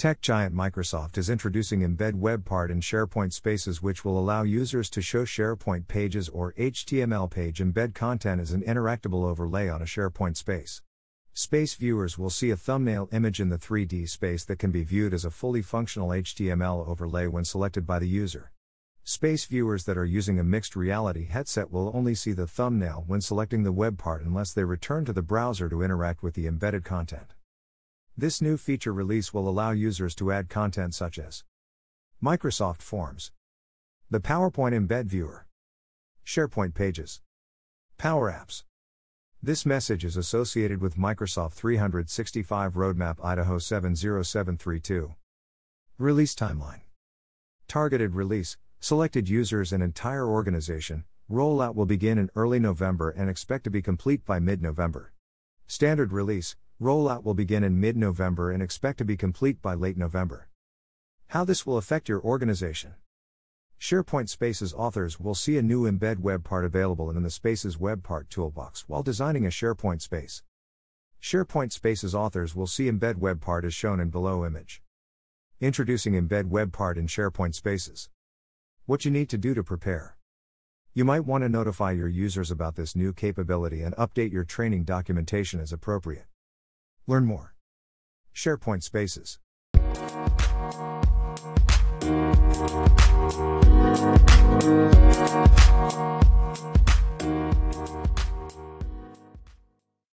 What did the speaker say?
Tech giant Microsoft is introducing Embed Web Part in SharePoint Spaces, which will allow users to show SharePoint pages or HTML page embed content as an interactable overlay on a SharePoint space. Space viewers will see a thumbnail image in the 3D space that can be viewed as a fully functional HTML overlay when selected by the user. Space viewers that are using a mixed reality headset will only see the thumbnail when selecting the web part unless they return to the browser to interact with the embedded content. This new feature release will allow users to add content such as Microsoft Forms, the PowerPoint Embed Viewer, SharePoint Pages, Power Apps. This message is associated with Microsoft 365 Roadmap ID 70732. Release Timeline Targeted release, selected users and entire organization. Rollout will begin in early November and expect to be complete by mid November. Standard release, Rollout will begin in mid November and expect to be complete by late November. How this will affect your organization. SharePoint Spaces authors will see a new embed web part available in the Spaces web part toolbox while designing a SharePoint space. SharePoint Spaces authors will see embed web part as shown in below image. Introducing embed web part in SharePoint Spaces. What you need to do to prepare. You might want to notify your users about this new capability and update your training documentation as appropriate. Learn more. SharePoint Spaces.